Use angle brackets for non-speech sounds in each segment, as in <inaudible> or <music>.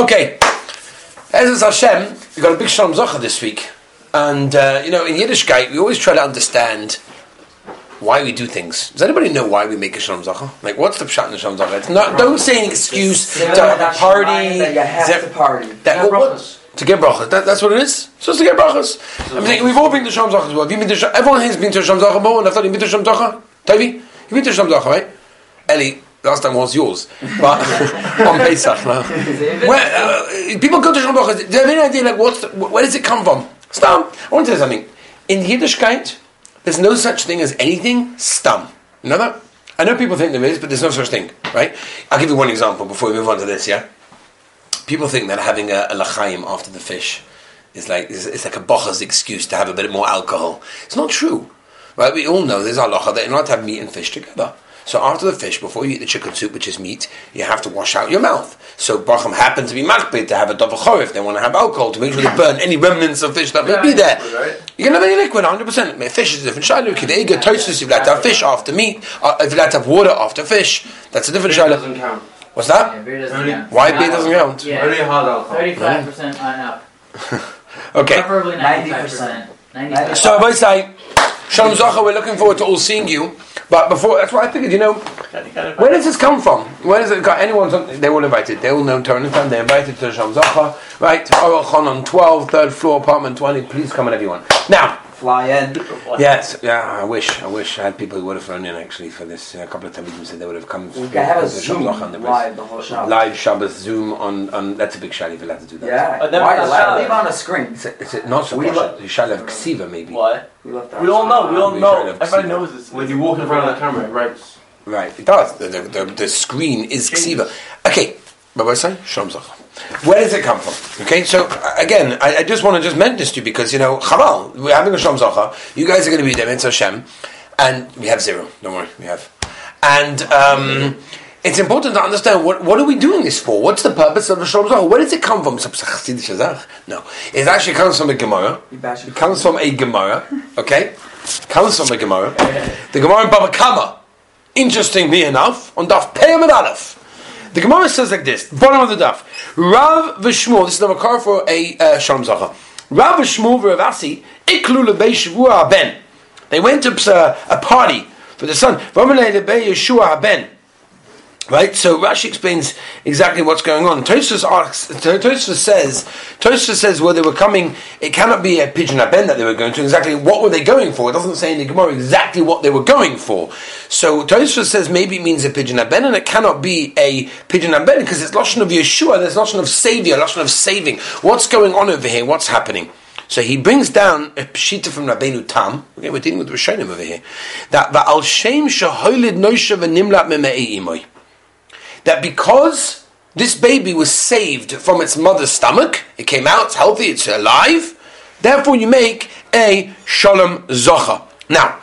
Okay, as Hashem, we got a big Shalom Zocha this week, and uh, you know, in Yiddishkeit, we always try to understand why we do things. Does anybody know why we make a Shalom Zocha? Like, what's the pshat in the Shalom Zocha? It's not. Don't say an excuse to have a party. That you have to party. That, Get what- to get brachas. That, that's what it is. So It's just to get brachas. I'm saying we've all been to Shalom Zocha as well. Have you been to? Sh- Everyone has been to Shalom Zocha. Mo, and I thought you've been to Shalom Zocha. Tavi, you've been to Shalom Zocha, right? Eli, last time was yours, but <laughs> on Pesach. <laughs> No. Where, uh, people go to Shalom Zocha. Do you have any idea like what's the, where does it come from? Stam. I want to tell you something. In Yiddishkeit, there's no such thing as anything stam. You know that? I know people think there is, but there's no such thing, right? I'll give you one example before we move on to this. Yeah people think that having a, a lachaim after the fish is like is, it's like a bocha's excuse to have a bit more alcohol. It's not true, right? We all know there's halacha that you're not to have meat and fish together. So after the fish, before you eat the chicken soup, which is meat, you have to wash out your mouth. So Bacham happened to be makbid to have a dovachor if they want to have alcohol to make sure they burn any remnants of fish that may be there. You can have any liquid, 100%. Fish is a different shiloh. If you eat toast, if you like to have fish after meat, uh, if you like to have water after fish, that's a different Beer shiloh. doesn't count. What's that? Yeah, beer doesn't Only- count. Why beer doesn't count? Yeah. Only hard alcohol. Thirty-five percent on up. <laughs> Okay. Preferably ninety-five percent. Ninety-five. So I say, Shalom Zacha, we're looking forward to all seeing you. But before, that's what I figured, you know, where does this come from? Where does it got anyone's on, they're all invited. They're all known Torah time. They're invited to Shalom Zacha, right? Oral Khan on 12, third floor, apartment 20. Please come in, everyone. Now, Fly in. yes, yeah, I wish, I wish I had people who would have flown in actually for this. Uh, a couple of times said they would have come. We can have a Zoom Zacha on the live the whole show. Live Shabbos Zoom on, on that's a big shally if you're allowed to do that. Yeah. I've Why? done Let- Leave on a screen. Is it, is it not so We much? lo- You shall have ksiva maybe. Why? We left We all know. We all know. Everybody knows this. When you walk in front of the camera, it writes. Right, it does. The, the, the, the screen is ksiva. Okay, but what I say? Shalom Zacha. Where does it come from? Okay, so uh, again, I, I just want to just mention this to you because you know, Chaval, we're having a Shalom Zacha. You guys are going to be there, Mitzvah Hashem, and we have zero. Don't worry, we have. And um, it's important to understand what what are we doing this for? What's the purpose of the Shalom Zacha? Where does it come from? No, it actually comes from a Gemara. It comes from a Gemara. <laughs> Okay, comes from a Gemara. The Gemara in Baba Kama. Interestingly enough, on Daf Peyamid Aleph, the Gemara says like this: bottom of the Daf, Rav v'Shmuel. This is the makar for a uh, Shalom Zacha. Rav v'Shmuel v'Ravasi iklu lebei Shavua ben. They went to uh, a party for the son. V'amalei lebei Yeshua ben. Right, so Rashi explains exactly what's going on. Tosfos Tosfos says, Tosfos says, well, they were coming. It cannot be a pidyon haben that they were going to. Exactly what were they going for? It doesn't say in the Gemara exactly what they were going for. So Tosfos says maybe it means a pidyon haben, and it cannot be a pidyon haben because it's lashon of Yeshua. There's lashon of savior, lashon of saving. What's going on over here? What's happening? So he brings down a pshita from Rabbeinu Tam. Okay, we're dealing with Rishonim over here. That the al shem shaholid noisha v'nimlat meme'ei imoy that because this baby was saved from its mother's stomach, it came out, it's healthy, it's alive, therefore you make a shalom zocha. Now,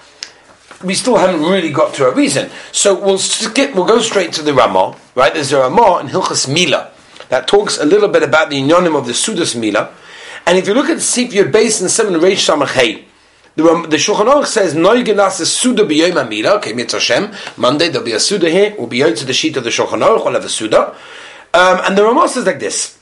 we still haven't really got to a reason, so we'll skip, we'll go straight to the Ramah, right? There's a Ramah in Hilchas Mila that talks a little bit about the inyonim of the Sudas Mila, and if you look at Sif Yud Beis and Seven Reish Samachei, the, Shulchan Aruch says Noigenas is Suda b'Yom Amila. Okay, Mitzvah Hashem. Monday there'll be a Suda here. We'll be out to the sheet of the Shulchan Aruch. We'll have a Suda. Um, and the Ramah says like this.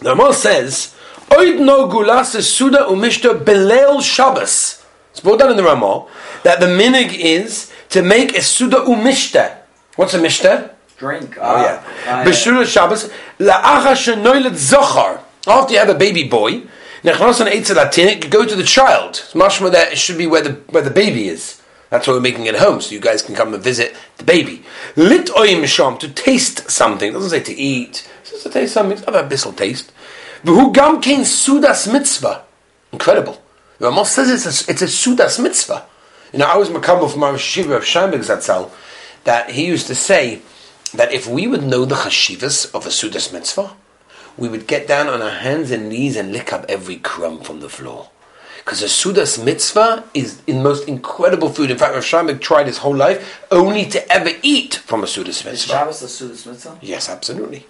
The Ramah says Oid no gulas is Suda umishta belel Shabbos. It's brought down in the Ramah that the minig is to make a Suda umishta. What's a mishta? Drink. Oh yeah. Uh, B'shura Shabbos la'acha shenoilet zochar. After you have a baby boy, nechnas an eitzel you go to the child. It's mashma that it should be where the where the baby is. That's why we're making it home, so you guys can come and visit the baby. Lit oyim sham to taste something. It doesn't say to eat. It says to taste something. It's a bissel taste. V'hu gam kein sudas mitzvah. Incredible. The Ramos says it's a, it's a sudas mitzvah. You know, I was makabel from our shiva of Shambig Zatzal that he used to say that if we would know the chashivas of a sudas mitzvah, we would get down on our hands and knees and lick up every crumb from the floor. Because a sudas mitzvah is the most incredible food. In fact, Rav Shambik tried his whole life only to ever eat from a sudas Is mitzvah. Shabbos the Sudas Mitzvah? Yes, absolutely.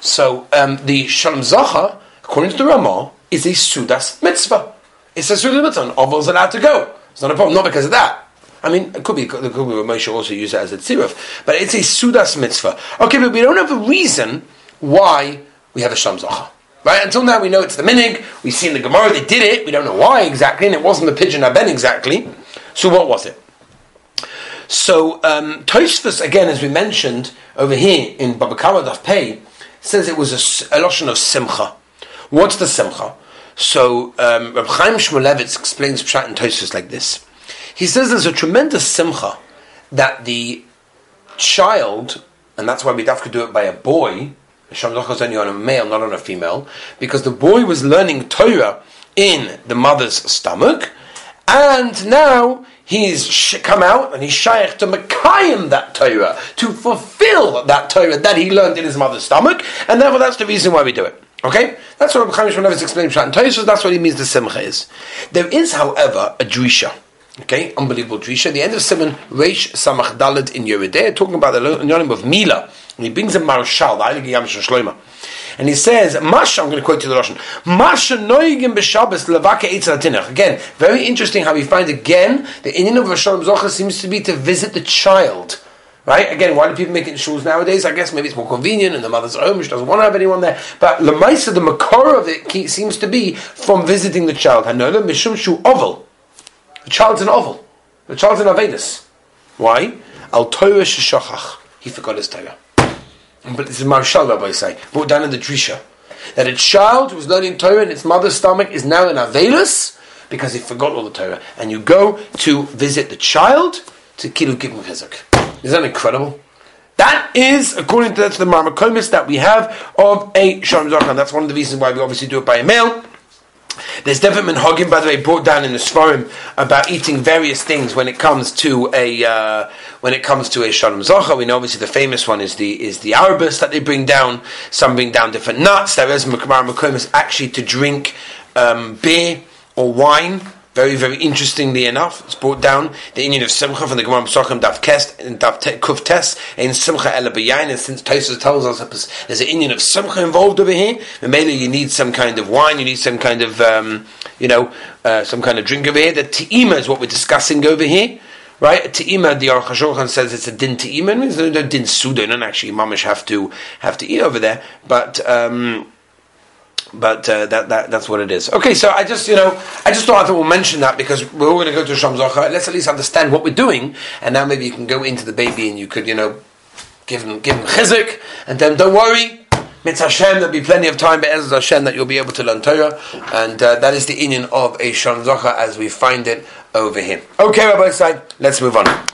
So um, the Shalom Zacha, according to the Ramah, is a Sudas mitzvah. It's a Sudas mitzvah. An is allowed to go. It's not a problem, not because of that. I mean, it could be, it could be Moshe also use it as a tziruf, but it's a Sudas mitzvah. Okay, but we don't have a reason why we have a Sham Zacha. Right? Until now, we know it's the minig. We've seen the Gemara, they did it. We don't know why exactly, and it wasn't the pidyon haben exactly. So, what was it? So, um, Tosfos, again, as we mentioned over here in Baba Kama Daf Pei, says it was a lashon of simcha. What's the simcha? So, um, Reb Chaim Shmulevitz explains Pshat in Tosfos like this. He says there's a tremendous simcha that the child, and that's why we have to do it by a boy, Hashem Zochah is only on a male, not on a female, because the boy was learning Torah in the mother's stomach, and now he's come out and he's shaykh to Mekayim that Torah, to fulfill that Torah that he learned in his mother's stomach, and therefore that's the reason why we do it. Okay? That's what Rabbi Chaim Shmulevitz explained in Torah, so that's what he means the simcha is. There is, however, a drisha. Okay, unbelievable drisha. The end of Siman Reish Samach Dalad in Yoreh Deah, talking about the name of Mila. And he brings a Maharshal, the Heilige Yam Shloima. And he says, Masha, I'm going to quote you the Russian, Masha noigim b'Shabbos levake eitzel hatinach. Again, very interesting how we find again, the inyan of Hashem Zocha seems to be to visit the child. Right? Again, why do people make it in shuls nowadays? I guess maybe it's more convenient and the mother's home, she doesn't want to have anyone there. But Lamaisa, the makor of it seems to be from visiting the child. Hanola mishum shu oval. The child's an oval. The child's an Avedis. Why? Al Torah. He forgot his Torah. But this is Maharshal Rabbi say, brought down in the Drisha. That a child who's learning Torah in its mother's stomach is now an Avedis because he forgot all the Torah. And you go to visit the child to Kilu Gibim Chizuk. Is that incredible? That is, according to, that's the Marmakomis that we have of a Shalom Zohar. And that's one of the reasons why we obviously do it by male. There's definitely Hogim, by the way, brought down in the Svarim about eating various things when it comes to a uh, when it comes to a Shalom Zocha. We know obviously the famous one is the is the arbus that they bring down. Some bring down different nuts. There is Makamar actually to drink um, beer or wine. Very, very interestingly enough, it's brought down the inyan of Simcha from the Gemara Pesachim Daf Kest and Daf Te- Kuf Tes in Simcha B'Yayin. And since Tosfos tells us there's an inyan of Simcha involved over here, and mainly you need some kind of wine, you need some kind of, um, you know, uh, some kind of drink over here. The Te'ima is what we're discussing over here. Right, Te'ima, the Aruch HaShulchan says it's a din Te'ima, it means no din Suda, and actually mamish have to, have to eat over there, but, um, but uh, that, that that's what it is. Okay, so I just you know I just thought I thought we'll mention that because we're all going to go to Sham Zocha. Let's at least understand what we're doing, and now maybe you can go into the baby and you could you know give him give him chizik, and then don't worry. Mitzvah Hashem, there'll be plenty of time, but Ezra Hashem, that you'll be able to learn Torah, and uh, that is the union of a Sham Zocha as we find it over here. Okay, Rabbi Side, let's move on.